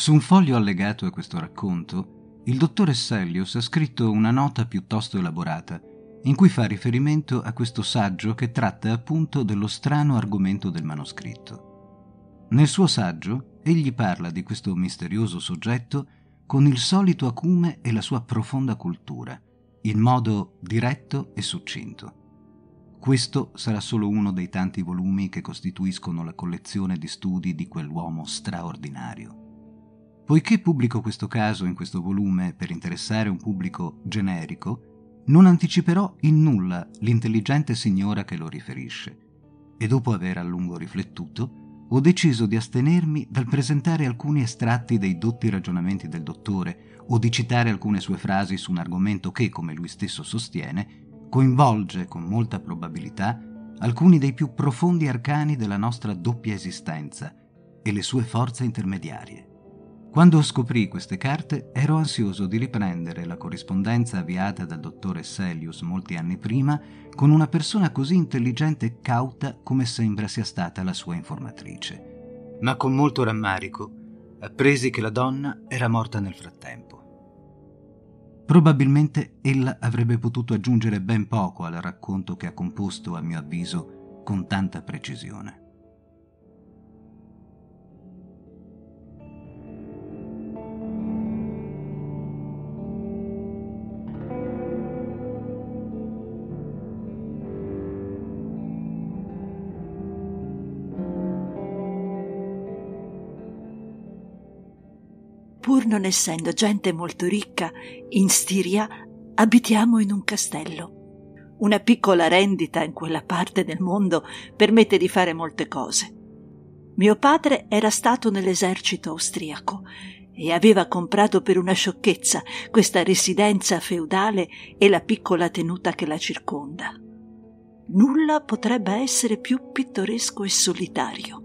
Su un foglio allegato a questo racconto, il dottore Sellius ha scritto una nota piuttosto elaborata, in cui fa riferimento a questo saggio che tratta appunto dello strano argomento del manoscritto. Nel suo saggio, egli parla di questo misterioso soggetto con il solito acume e la sua profonda cultura, in modo diretto e succinto. Questo sarà solo uno dei tanti volumi che costituiscono la collezione di studi di quell'uomo straordinario. Poiché pubblico questo caso in questo volume per interessare un pubblico generico, non anticiperò in nulla l'intelligente signora che lo riferisce, e dopo aver a lungo riflettuto, ho deciso di astenermi dal presentare alcuni estratti dei dotti ragionamenti del dottore o di citare alcune sue frasi su un argomento che, come lui stesso sostiene, coinvolge con molta probabilità alcuni dei più profondi arcani della nostra doppia esistenza e le sue forze intermediarie. Quando scoprì queste carte ero ansioso di riprendere la corrispondenza avviata dal dottore Selius molti anni prima con una persona così intelligente e cauta come sembra sia stata la sua informatrice. Ma con molto rammarico appresi che la donna era morta nel frattempo. Probabilmente ella avrebbe potuto aggiungere ben poco al racconto che ha composto, a mio avviso, con tanta precisione. Pur non essendo gente molto ricca, in Stiria abitiamo in un castello. Una piccola rendita in quella parte del mondo permette di fare molte cose. Mio padre era stato nell'esercito austriaco e aveva comprato per una sciocchezza questa residenza feudale e la piccola tenuta che la circonda. Nulla potrebbe essere più pittoresco e solitario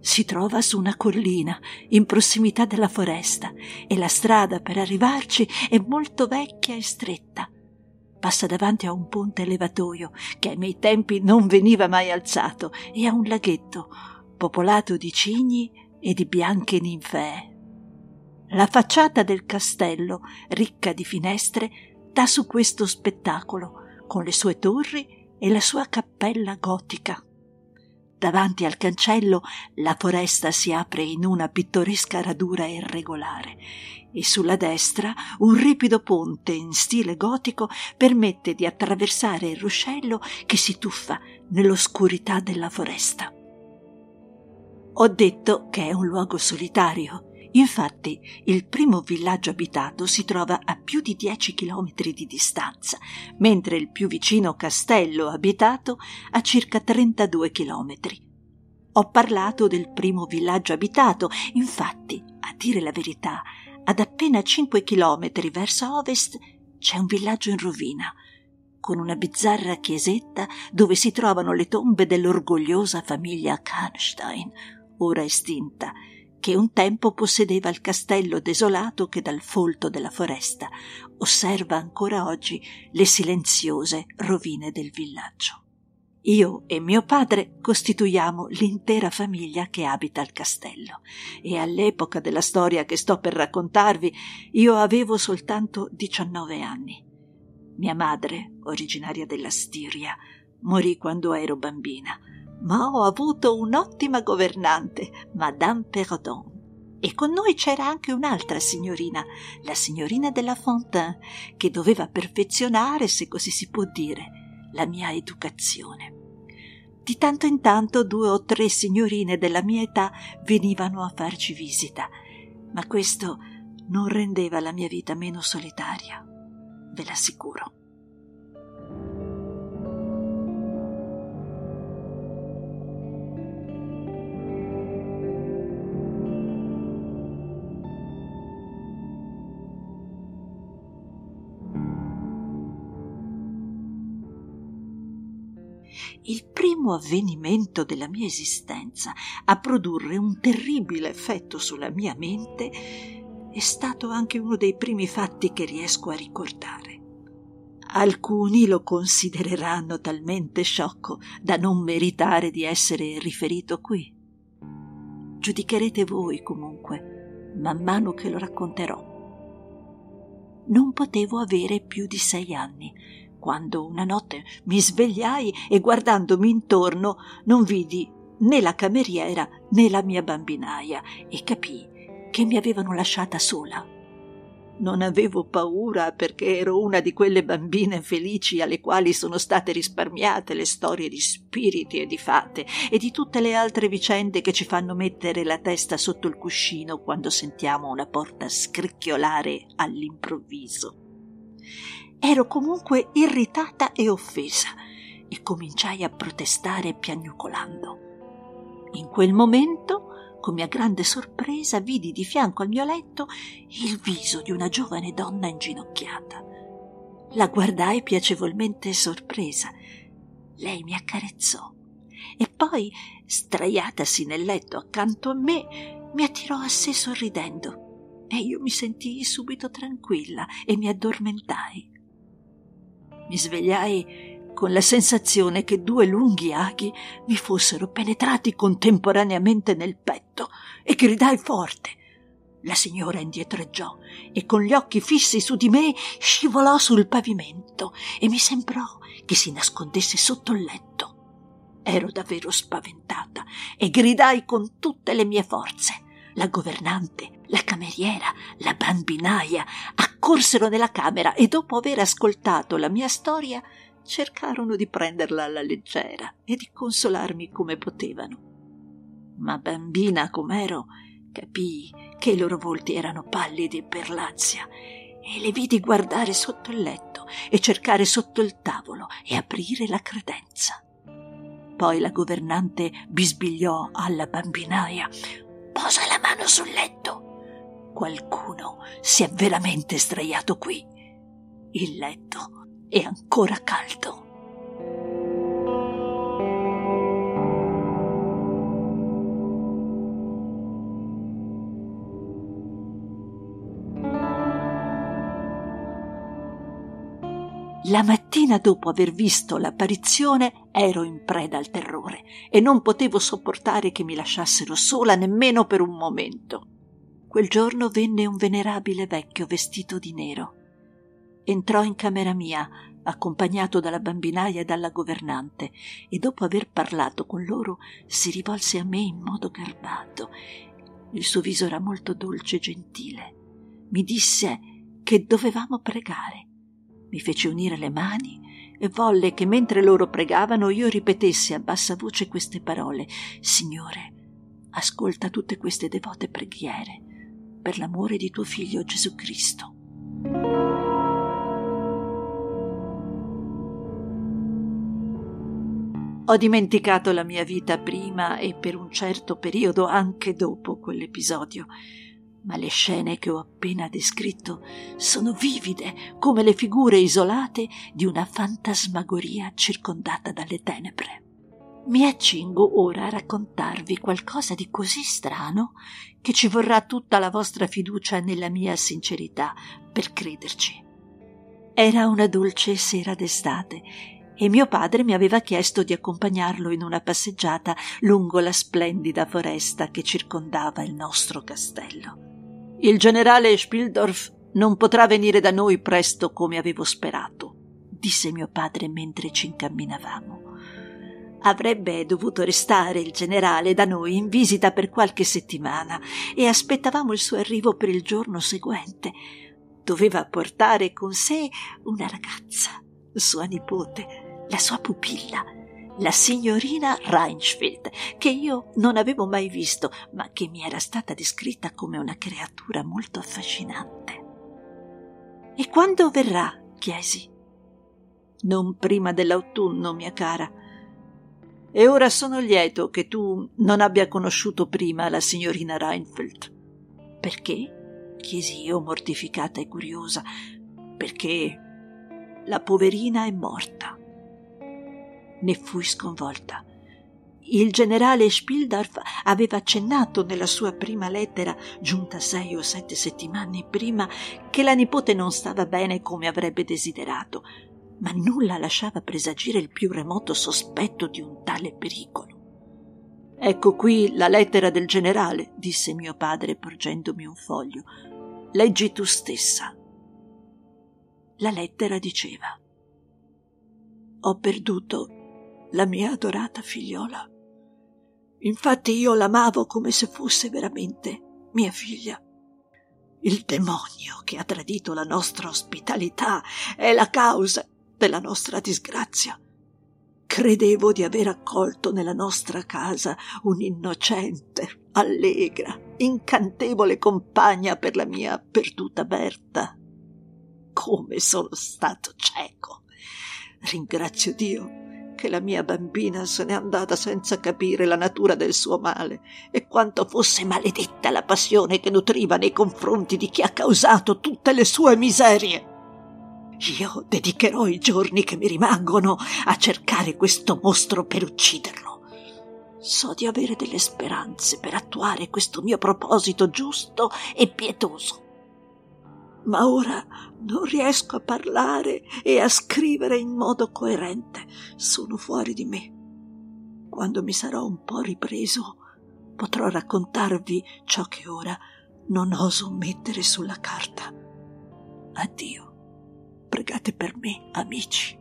si trova su una collina in prossimità della foresta e la strada per arrivarci è molto vecchia e stretta. Passa davanti a un ponte levatoio che ai miei tempi non veniva mai alzato e a un laghetto popolato di cigni e di bianche ninfee. La facciata del castello, ricca di finestre, dà su questo spettacolo con le sue torri e la sua cappella gotica. Davanti al cancello la foresta si apre in una pittoresca radura irregolare e sulla destra un ripido ponte in stile gotico permette di attraversare il ruscello che si tuffa nell'oscurità della foresta. Ho detto che è un luogo solitario Infatti, il primo villaggio abitato si trova a più di 10 chilometri di distanza, mentre il più vicino castello abitato a circa 32 chilometri. Ho parlato del primo villaggio abitato, infatti, a dire la verità, ad appena 5 chilometri verso ovest c'è un villaggio in rovina, con una bizzarra chiesetta dove si trovano le tombe dell'orgogliosa famiglia Karnstein, ora estinta, che un tempo possedeva il castello desolato che dal folto della foresta osserva ancora oggi le silenziose rovine del villaggio. Io e mio padre costituiamo l'intera famiglia che abita il castello e all'epoca della storia che sto per raccontarvi io avevo soltanto 19 anni. Mia madre, originaria della Stiria, morì quando ero bambina ma ho avuto un'ottima governante, Madame Perrodon. E con noi c'era anche un'altra signorina, la signorina della Fontaine, che doveva perfezionare, se così si può dire, la mia educazione. Di tanto in tanto due o tre signorine della mia età venivano a farci visita, ma questo non rendeva la mia vita meno solitaria, ve l'assicuro. Il primo avvenimento della mia esistenza a produrre un terribile effetto sulla mia mente è stato anche uno dei primi fatti che riesco a ricordare. Alcuni lo considereranno talmente sciocco da non meritare di essere riferito qui. Giudicherete voi comunque, man mano che lo racconterò. Non potevo avere più di sei anni quando una notte mi svegliai e guardandomi intorno non vidi né la cameriera né la mia bambinaia e capii che mi avevano lasciata sola. Non avevo paura perché ero una di quelle bambine felici alle quali sono state risparmiate le storie di spiriti e di fate e di tutte le altre vicende che ci fanno mettere la testa sotto il cuscino quando sentiamo una porta scricchiolare all'improvviso. Ero comunque irritata e offesa e cominciai a protestare piagnucolando. In quel momento, con mia grande sorpresa, vidi di fianco al mio letto il viso di una giovane donna inginocchiata. La guardai piacevolmente sorpresa. Lei mi accarezzò e poi, straiatasi nel letto accanto a me, mi attirò a sé sorridendo e io mi sentii subito tranquilla e mi addormentai. Mi svegliai con la sensazione che due lunghi aghi mi fossero penetrati contemporaneamente nel petto e gridai forte. La signora indietreggiò e con gli occhi fissi su di me scivolò sul pavimento e mi sembrò che si nascondesse sotto il letto. Ero davvero spaventata e gridai con tutte le mie forze. La governante, la cameriera, la bambinaia accorsero nella camera e dopo aver ascoltato la mia storia cercarono di prenderla alla leggera e di consolarmi come potevano. Ma bambina com'ero, capii che i loro volti erano pallidi e perlazia e le vidi guardare sotto il letto e cercare sotto il tavolo e aprire la credenza. Poi la governante bisbigliò alla bambinaia Posa la mano sul letto. Qualcuno si è veramente sdraiato qui. Il letto è ancora caldo. La mattina dopo aver visto l'apparizione ero in preda al terrore e non potevo sopportare che mi lasciassero sola nemmeno per un momento. Quel giorno venne un venerabile vecchio vestito di nero. Entrò in camera mia, accompagnato dalla bambinaia e dalla governante, e dopo aver parlato con loro si rivolse a me in modo garbato. Il suo viso era molto dolce e gentile. Mi disse che dovevamo pregare mi fece unire le mani e volle che mentre loro pregavano io ripetessi a bassa voce queste parole Signore, ascolta tutte queste devote preghiere per l'amore di tuo figlio Gesù Cristo. Ho dimenticato la mia vita prima e per un certo periodo anche dopo quell'episodio ma le scene che ho appena descritto sono vivide come le figure isolate di una fantasmagoria circondata dalle tenebre. Mi accingo ora a raccontarvi qualcosa di così strano che ci vorrà tutta la vostra fiducia nella mia sincerità per crederci. Era una dolce sera d'estate e mio padre mi aveva chiesto di accompagnarlo in una passeggiata lungo la splendida foresta che circondava il nostro castello. Il generale Spildorf non potrà venire da noi presto come avevo sperato, disse mio padre mentre ci incamminavamo. Avrebbe dovuto restare il generale da noi in visita per qualche settimana e aspettavamo il suo arrivo per il giorno seguente. Doveva portare con sé una ragazza, sua nipote, la sua pupilla, la signorina Reinsfield, che io non avevo mai visto, ma che mi era stata descritta come una creatura molto affascinante. E quando verrà? chiesi. Non prima dell'autunno, mia cara. E ora sono lieto che tu non abbia conosciuto prima la signorina Reinfeldt. Perché? chiesi io, mortificata e curiosa. Perché la poverina è morta. Ne fui sconvolta. Il generale Spildorf aveva accennato nella sua prima lettera, giunta sei o sette settimane prima, che la nipote non stava bene come avrebbe desiderato, ma nulla lasciava presagire il più remoto sospetto di un tale pericolo. Ecco qui la lettera del generale, disse mio padre porgendomi un foglio. Leggi tu stessa. La lettera diceva Ho perduto la mia adorata figliola. Infatti io l'amavo come se fosse veramente mia figlia. Il demonio che ha tradito la nostra ospitalità è la causa della nostra disgrazia. Credevo di aver accolto nella nostra casa un'innocente, allegra, incantevole compagna per la mia perduta Berta. Come sono stato cieco. Ringrazio Dio che la mia bambina se n'è andata senza capire la natura del suo male e quanto fosse maledetta la passione che nutriva nei confronti di chi ha causato tutte le sue miserie. Io dedicherò i giorni che mi rimangono a cercare questo mostro per ucciderlo. So di avere delle speranze per attuare questo mio proposito giusto e pietoso. Ma ora non riesco a parlare e a scrivere in modo coerente. Sono fuori di me. Quando mi sarò un po' ripreso, potrò raccontarvi ciò che ora non oso mettere sulla carta. Addio. Pregate per me, amici.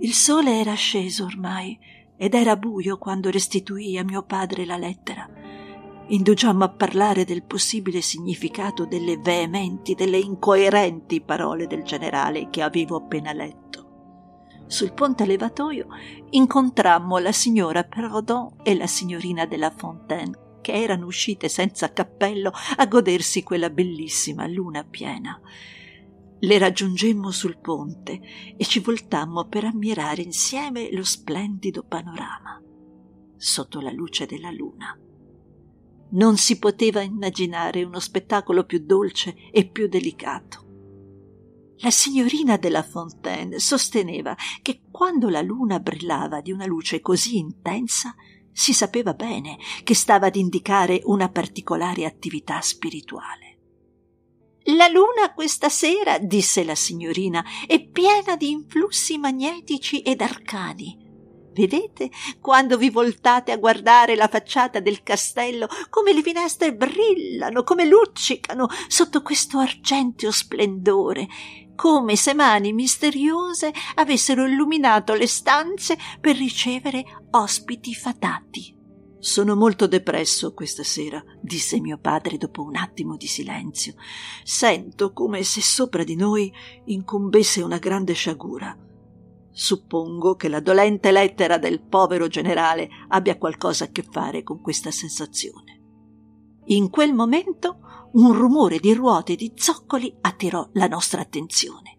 Il sole era sceso ormai ed era buio quando restituì a mio padre la lettera. Indugiammo a parlare del possibile significato delle veementi, delle incoerenti parole del generale che avevo appena letto. Sul ponte levatoio incontrammo la signora Perodon e la signorina della Fontaine, che erano uscite senza cappello a godersi quella bellissima luna piena. Le raggiungemmo sul ponte e ci voltammo per ammirare insieme lo splendido panorama sotto la luce della luna. Non si poteva immaginare uno spettacolo più dolce e più delicato. La signorina della Fontaine sosteneva che quando la luna brillava di una luce così intensa si sapeva bene che stava ad indicare una particolare attività spirituale. La luna questa sera, disse la signorina, è piena di influssi magnetici ed arcani. Vedete quando vi voltate a guardare la facciata del castello come le finestre brillano, come luccicano sotto questo argenteo splendore, come se mani misteriose avessero illuminato le stanze per ricevere ospiti fatati. Sono molto depresso questa sera, disse mio padre dopo un attimo di silenzio. Sento come se sopra di noi incombesse una grande sciagura. Suppongo che la dolente lettera del povero generale abbia qualcosa a che fare con questa sensazione. In quel momento un rumore di ruote e di zoccoli attirò la nostra attenzione.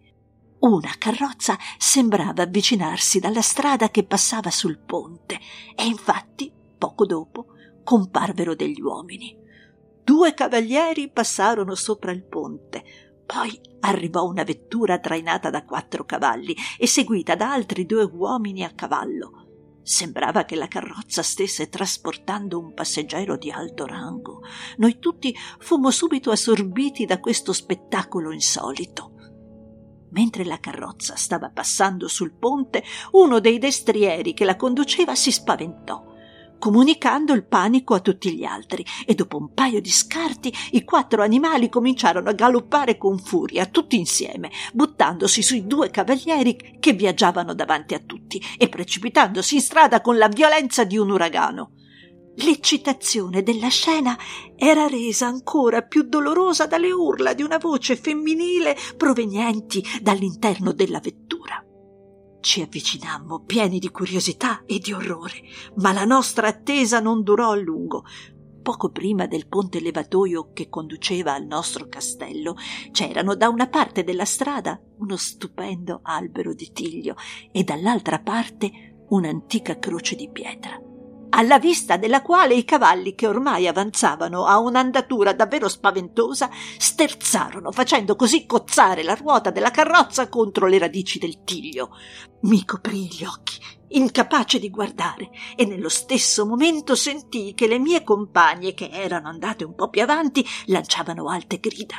Una carrozza sembrava avvicinarsi dalla strada che passava sul ponte e infatti, poco dopo, comparvero degli uomini. Due cavalieri passarono sopra il ponte, poi arrivò una vettura trainata da quattro cavalli e seguita da altri due uomini a cavallo. Sembrava che la carrozza stesse trasportando un passeggero di alto rango. Noi tutti fummo subito assorbiti da questo spettacolo insolito. Mentre la carrozza stava passando sul ponte, uno dei destrieri che la conduceva si spaventò comunicando il panico a tutti gli altri e dopo un paio di scarti i quattro animali cominciarono a galoppare con furia tutti insieme, buttandosi sui due cavalieri che viaggiavano davanti a tutti e precipitandosi in strada con la violenza di un uragano. L'eccitazione della scena era resa ancora più dolorosa dalle urla di una voce femminile provenienti dall'interno della vettura. Ci avvicinammo pieni di curiosità e di orrore, ma la nostra attesa non durò a lungo. Poco prima del ponte levatoio che conduceva al nostro castello c'erano da una parte della strada uno stupendo albero di tiglio e dall'altra parte un'antica croce di pietra alla vista della quale i cavalli che ormai avanzavano a un'andatura davvero spaventosa sterzarono facendo così cozzare la ruota della carrozza contro le radici del tiglio. Mi coprii gli occhi incapace di guardare e nello stesso momento sentii che le mie compagne che erano andate un po più avanti lanciavano alte grida.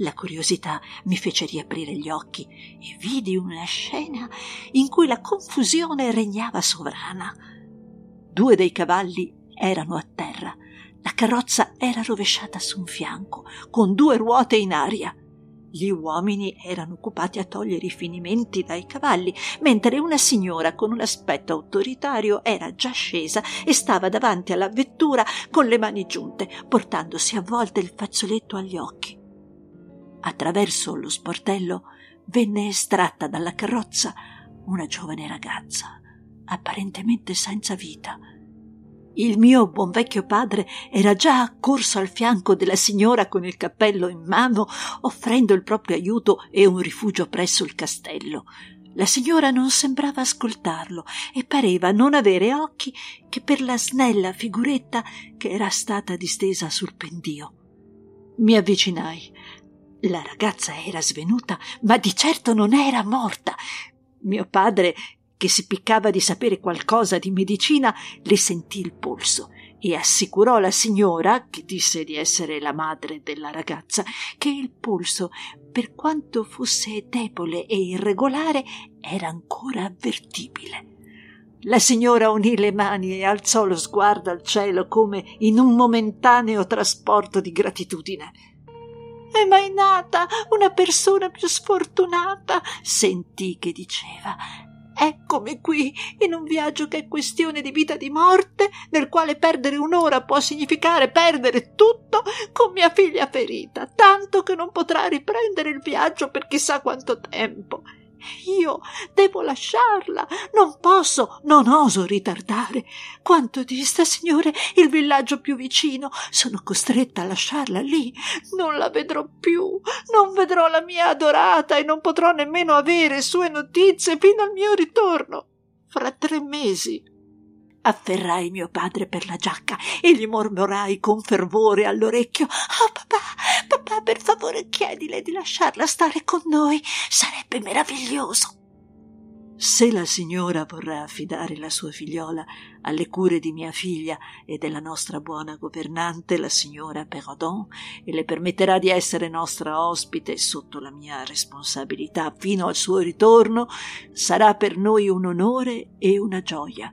La curiosità mi fece riaprire gli occhi e vidi una scena in cui la confusione regnava sovrana Due dei cavalli erano a terra. La carrozza era rovesciata su un fianco, con due ruote in aria. Gli uomini erano occupati a togliere i finimenti dai cavalli, mentre una signora con un aspetto autoritario era già scesa e stava davanti alla vettura con le mani giunte, portandosi a volte il fazzoletto agli occhi. Attraverso lo sportello venne estratta dalla carrozza una giovane ragazza apparentemente senza vita. Il mio buon vecchio padre era già accorso al fianco della signora con il cappello in mano, offrendo il proprio aiuto e un rifugio presso il castello. La signora non sembrava ascoltarlo e pareva non avere occhi che per la snella figuretta che era stata distesa sul pendio. Mi avvicinai. La ragazza era svenuta, ma di certo non era morta. Mio padre che si piccava di sapere qualcosa di medicina, le sentì il polso e assicurò la signora, che disse di essere la madre della ragazza, che il polso, per quanto fosse debole e irregolare, era ancora avvertibile. La signora unì le mani e alzò lo sguardo al cielo come in un momentaneo trasporto di gratitudine. È mai nata una persona più sfortunata? sentì che diceva Eccomi qui, in un viaggio che è questione di vita e di morte, nel quale perdere un'ora può significare perdere tutto, con mia figlia ferita, tanto che non potrà riprendere il viaggio per chissà quanto tempo. Io devo lasciarla, non posso, non oso ritardare. Quanto dista, signore, il villaggio più vicino. Sono costretta a lasciarla lì. Non la vedrò più, non vedrò la mia adorata e non potrò nemmeno avere sue notizie fino al mio ritorno. Fra tre mesi afferrai mio padre per la giacca e gli mormorai con fervore all'orecchio Oh papà, papà, per favore chiedile di lasciarla stare con noi. Sarebbe meraviglioso. Se la signora vorrà affidare la sua figliola alle cure di mia figlia e della nostra buona governante, la signora Perrodon, e le permetterà di essere nostra ospite sotto la mia responsabilità fino al suo ritorno, sarà per noi un onore e una gioia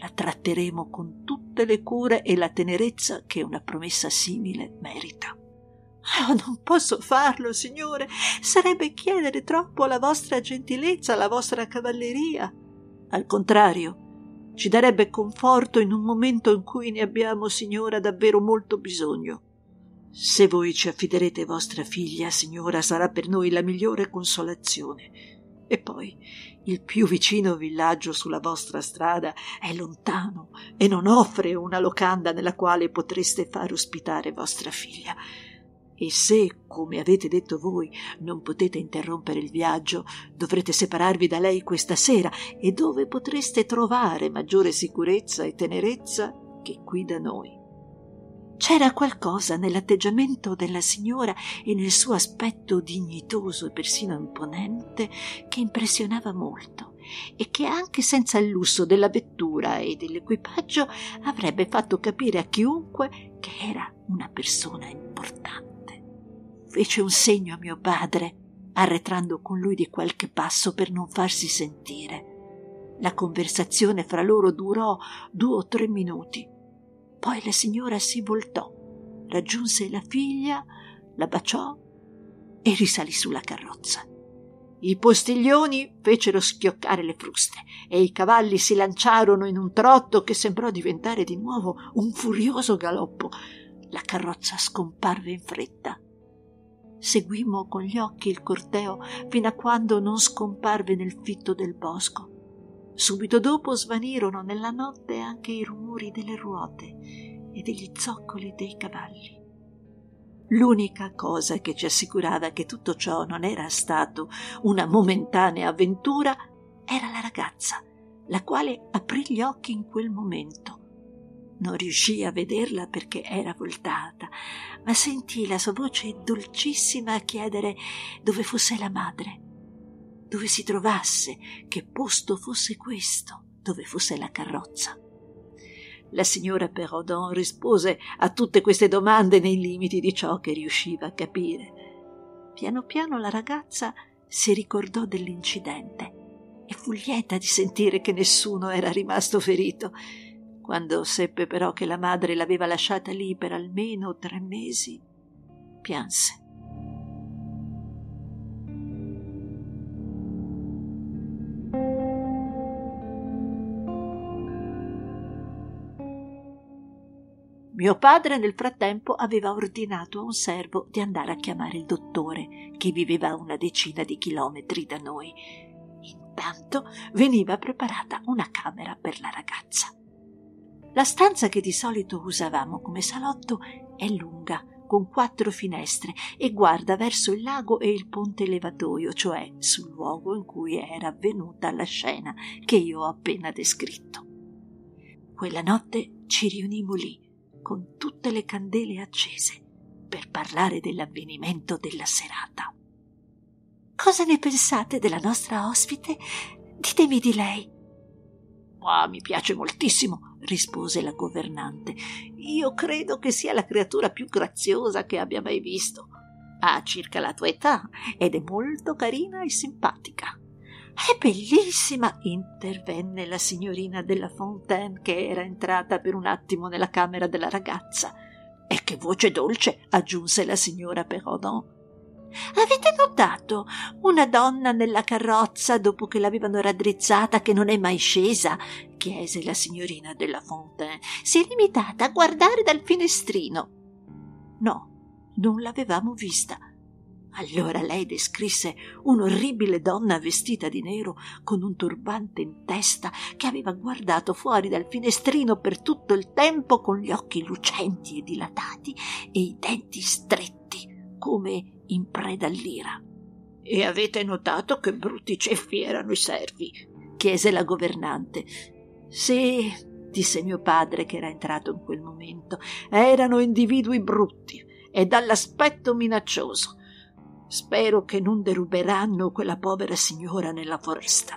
la tratteremo con tutte le cure e la tenerezza che una promessa simile merita. Oh, non posso farlo, signore. Sarebbe chiedere troppo alla vostra gentilezza, alla vostra cavalleria. Al contrario, ci darebbe conforto in un momento in cui ne abbiamo, signora, davvero molto bisogno. Se voi ci affiderete vostra figlia, signora, sarà per noi la migliore consolazione. E poi il più vicino villaggio sulla vostra strada è lontano e non offre una locanda nella quale potreste far ospitare vostra figlia. E se, come avete detto voi, non potete interrompere il viaggio, dovrete separarvi da lei questa sera, e dove potreste trovare maggiore sicurezza e tenerezza che qui da noi. C'era qualcosa nell'atteggiamento della signora e nel suo aspetto dignitoso e persino imponente che impressionava molto e che anche senza il lusso della vettura e dell'equipaggio avrebbe fatto capire a chiunque che era una persona importante. Fece un segno a mio padre, arretrando con lui di qualche passo per non farsi sentire. La conversazione fra loro durò due o tre minuti poi la signora si voltò, raggiunse la figlia, la baciò e risalì sulla carrozza. I postiglioni fecero schioccare le fruste e i cavalli si lanciarono in un trotto che sembrò diventare di nuovo un furioso galoppo. La carrozza scomparve in fretta. Seguimmo con gli occhi il corteo fino a quando non scomparve nel fitto del bosco. Subito dopo svanirono nella notte anche i rumori delle ruote e degli zoccoli dei cavalli. L'unica cosa che ci assicurava che tutto ciò non era stato una momentanea avventura era la ragazza, la quale aprì gli occhi in quel momento. Non riuscì a vederla perché era voltata, ma sentì la sua voce dolcissima a chiedere dove fosse la madre, dove si trovasse, che posto fosse questo, dove fosse la carrozza. La signora Perrodon rispose a tutte queste domande nei limiti di ciò che riusciva a capire. Piano piano la ragazza si ricordò dell'incidente e fu lieta di sentire che nessuno era rimasto ferito. Quando seppe però che la madre l'aveva lasciata lì per almeno tre mesi, pianse. Mio padre nel frattempo aveva ordinato a un servo di andare a chiamare il dottore, che viveva a una decina di chilometri da noi. Intanto veniva preparata una camera per la ragazza. La stanza che di solito usavamo come salotto è lunga, con quattro finestre e guarda verso il lago e il ponte levatoio, cioè sul luogo in cui era avvenuta la scena che io ho appena descritto. Quella notte ci riunimmo lì con tutte le candele accese per parlare dell'avvenimento della serata. Cosa ne pensate della nostra ospite? Ditemi di lei. Ah, mi piace moltissimo, rispose la governante. Io credo che sia la creatura più graziosa che abbia mai visto. Ha circa la tua età ed è molto carina e simpatica. È bellissima, intervenne la signorina della Fontaine, che era entrata per un attimo nella camera della ragazza. E che voce dolce, aggiunse la signora Perrodon. Avete notato una donna nella carrozza dopo che l'avevano raddrizzata che non è mai scesa? chiese la signorina della Fontaine. Si è limitata a guardare dal finestrino. No, non l'avevamo vista. Allora lei descrisse un'orribile donna vestita di nero con un turbante in testa che aveva guardato fuori dal finestrino per tutto il tempo con gli occhi lucenti e dilatati e i denti stretti come in preda all'ira. E avete notato che brutti ceffi erano i servi? chiese la governante. Sì, disse mio padre che era entrato in quel momento. Erano individui brutti e dall'aspetto minaccioso Spero che non deruberanno quella povera signora nella foresta.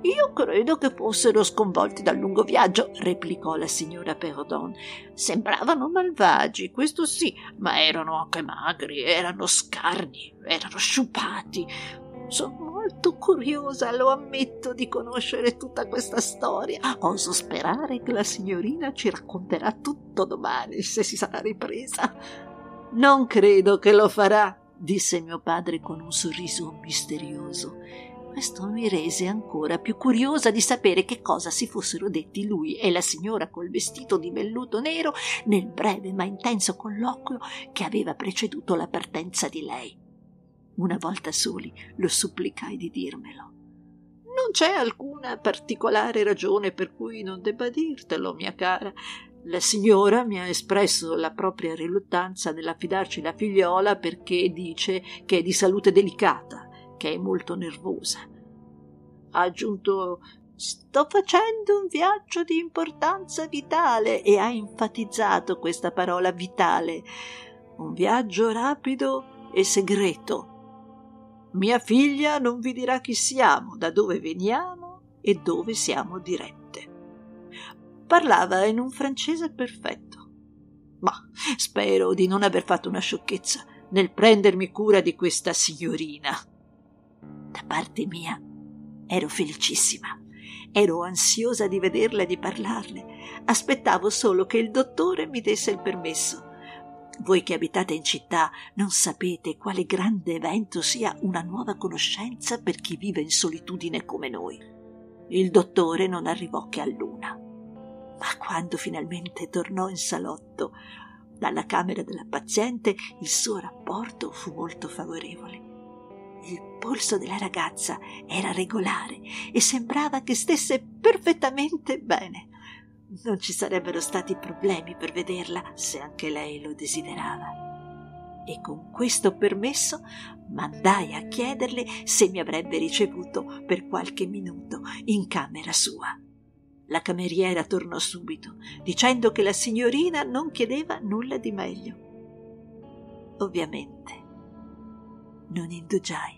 Io credo che fossero sconvolti dal lungo viaggio, replicò la signora Perrodon. Sembravano malvagi, questo sì, ma erano anche magri, erano scarni, erano sciupati. Sono molto curiosa, lo ammetto, di conoscere tutta questa storia. Oso sperare che la signorina ci racconterà tutto domani, se si sarà ripresa. Non credo che lo farà, disse mio padre con un sorriso misterioso. Questo mi rese ancora più curiosa di sapere che cosa si fossero detti lui e la signora col vestito di velluto nero nel breve ma intenso colloquio che aveva preceduto la partenza di lei. Una volta soli lo supplicai di dirmelo. Non c'è alcuna particolare ragione per cui non debba dirtelo, mia cara. La signora mi ha espresso la propria riluttanza nell'affidarci la figliola perché dice che è di salute delicata, che è molto nervosa. Ha aggiunto Sto facendo un viaggio di importanza vitale e ha enfatizzato questa parola vitale. Un viaggio rapido e segreto. Mia figlia non vi dirà chi siamo, da dove veniamo e dove siamo diretti. Parlava in un francese perfetto. Ma spero di non aver fatto una sciocchezza nel prendermi cura di questa signorina. Da parte mia ero felicissima. Ero ansiosa di vederla e di parlarle. Aspettavo solo che il dottore mi desse il permesso. Voi che abitate in città non sapete quale grande evento sia una nuova conoscenza per chi vive in solitudine come noi. Il dottore non arrivò che a luna. Ma quando finalmente tornò in salotto dalla camera della paziente, il suo rapporto fu molto favorevole. Il polso della ragazza era regolare e sembrava che stesse perfettamente bene. Non ci sarebbero stati problemi per vederla se anche lei lo desiderava. E con questo permesso mandai a chiederle se mi avrebbe ricevuto per qualche minuto in camera sua. La cameriera tornò subito, dicendo che la signorina non chiedeva nulla di meglio. Ovviamente non indugiai.